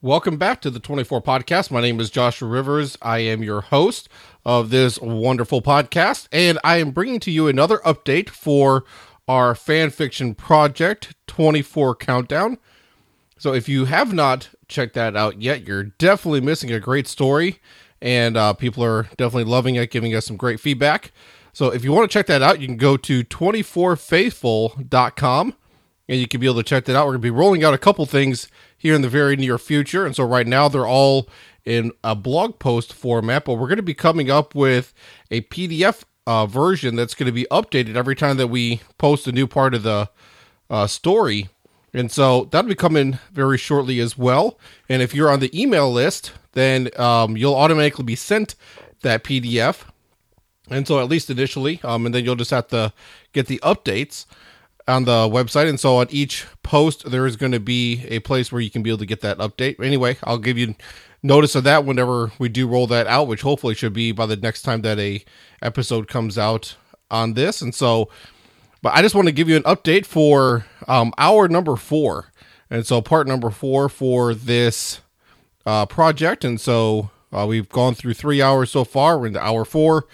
Welcome back to the 24 podcast. My name is Joshua Rivers. I am your host of this wonderful podcast, and I am bringing to you another update for our fan fiction project 24 Countdown. So, if you have not checked that out yet, you're definitely missing a great story, and uh, people are definitely loving it, giving us some great feedback. So, if you want to check that out, you can go to 24faithful.com and you can be able to check that out. We're going to be rolling out a couple things here in the very near future. And so right now they're all in a blog post format, but we're going to be coming up with a PDF uh, version that's going to be updated every time that we post a new part of the uh, story. And so that'll be coming very shortly as well. And if you're on the email list, then um, you'll automatically be sent that PDF. And so at least initially, um, and then you'll just have to get the updates on the website. And so on each post, there is going to be a place where you can be able to get that update. Anyway, I'll give you notice of that whenever we do roll that out, which hopefully should be by the next time that a episode comes out on this. And so, but I just want to give you an update for um, hour number four. And so part number four for this uh, project. And so uh, we've gone through three hours so far. We're into hour four.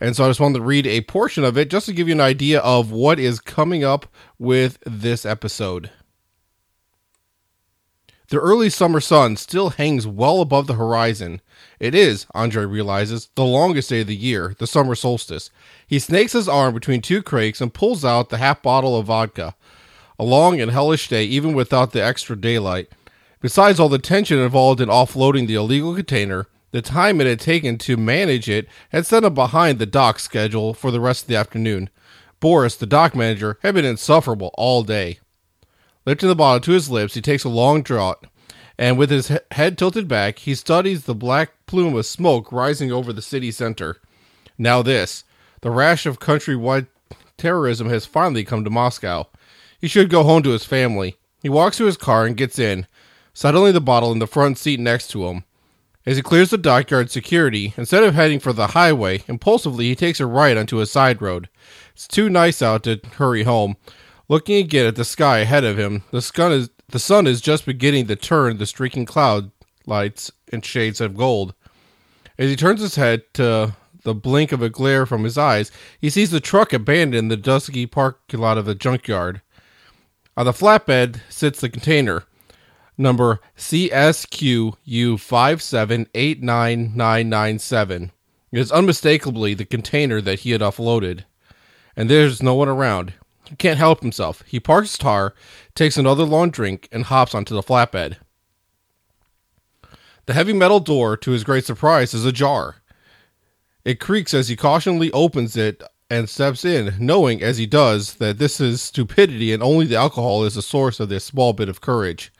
And so I just wanted to read a portion of it just to give you an idea of what is coming up with this episode. The early summer sun still hangs well above the horizon. It is, Andre realizes, the longest day of the year, the summer solstice. He snakes his arm between two crakes and pulls out the half bottle of vodka. A long and hellish day, even without the extra daylight. Besides all the tension involved in offloading the illegal container, the time it had taken to manage it had set him behind the dock schedule for the rest of the afternoon. Boris, the dock manager, had been insufferable all day. Lifting the bottle to his lips, he takes a long draught, and with his head tilted back, he studies the black plume of smoke rising over the city center. Now, this the rash of countrywide terrorism has finally come to Moscow. He should go home to his family. He walks to his car and gets in, settling the bottle in the front seat next to him. As he clears the dockyard security, instead of heading for the highway, impulsively he takes a right onto a side road. It's too nice out to hurry home. Looking again at the sky ahead of him, the sun is the sun is just beginning to turn the streaking cloud lights in shades of gold. As he turns his head to the blink of a glare from his eyes, he sees the truck abandoned in the dusky parking lot of the junkyard. On the flatbed sits the container, number CSQU57899997. It is unmistakably the container that he had offloaded. And there's no one around. He can't help himself. He parks his car, takes another long drink, and hops onto the flatbed. The heavy metal door, to his great surprise, is ajar. It creaks as he cautiously opens it and steps in, knowing as he does that this is stupidity and only the alcohol is the source of this small bit of courage.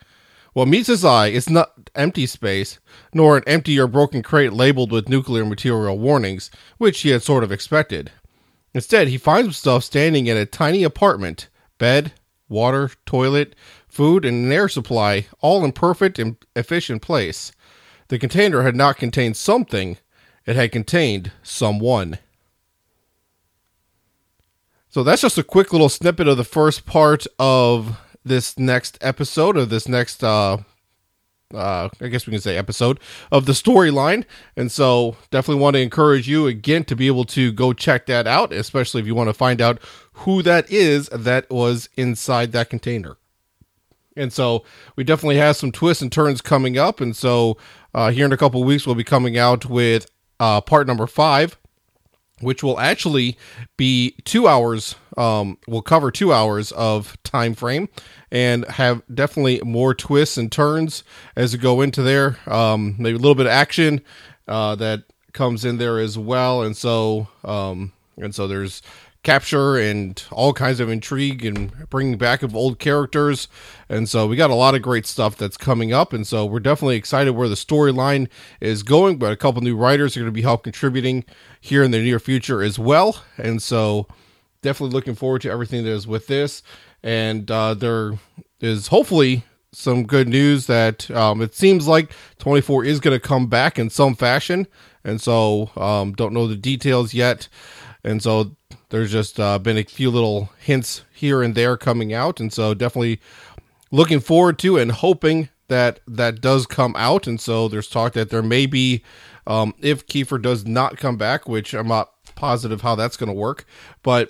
What meets his eye is not empty space, nor an empty or broken crate labeled with nuclear material warnings, which he had sort of expected. Instead, he finds himself standing in a tiny apartment bed, water, toilet, food, and an air supply, all in perfect and efficient place. The container had not contained something, it had contained someone. So that's just a quick little snippet of the first part of this next episode of this next uh uh, I guess we can say episode of the storyline. And so definitely want to encourage you again to be able to go check that out, especially if you want to find out who that is that was inside that container. And so we definitely have some twists and turns coming up. And so uh, here in a couple weeks, we'll be coming out with uh, part number five which will actually be two hours um, will cover two hours of time frame and have definitely more twists and turns as we go into there. Um, maybe a little bit of action uh, that comes in there as well. And so um, and so there's capture and all kinds of intrigue and bringing back of old characters. And so we got a lot of great stuff that's coming up. And so we're definitely excited where the storyline is going. But a couple new writers are going to be help contributing here in the near future as well. And so definitely looking forward to everything that is with this. And uh, there is hopefully some good news that um, it seems like 24 is going to come back in some fashion. And so um, don't know the details yet. And so there's just uh, been a few little hints here and there coming out. And so definitely looking forward to and hoping that that does come out, and so there's talk that there may be, um, if Kiefer does not come back, which I'm not positive how that's going to work, but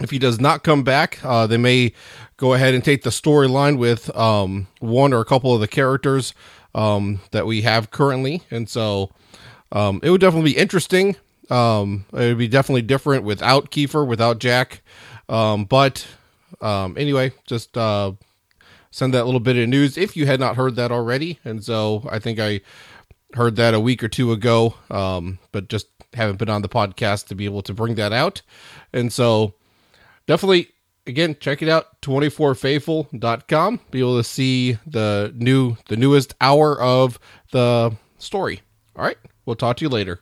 if he does not come back, uh, they may go ahead and take the storyline with um, one or a couple of the characters um, that we have currently, and so um, it would definitely be interesting. Um, it would be definitely different without Kiefer, without Jack. Um, but um, anyway, just uh, send that little bit of news if you had not heard that already. And so I think I heard that a week or two ago, um, but just haven't been on the podcast to be able to bring that out. And so definitely again check it out 24faithful.com be able to see the new the newest hour of the story all right we'll talk to you later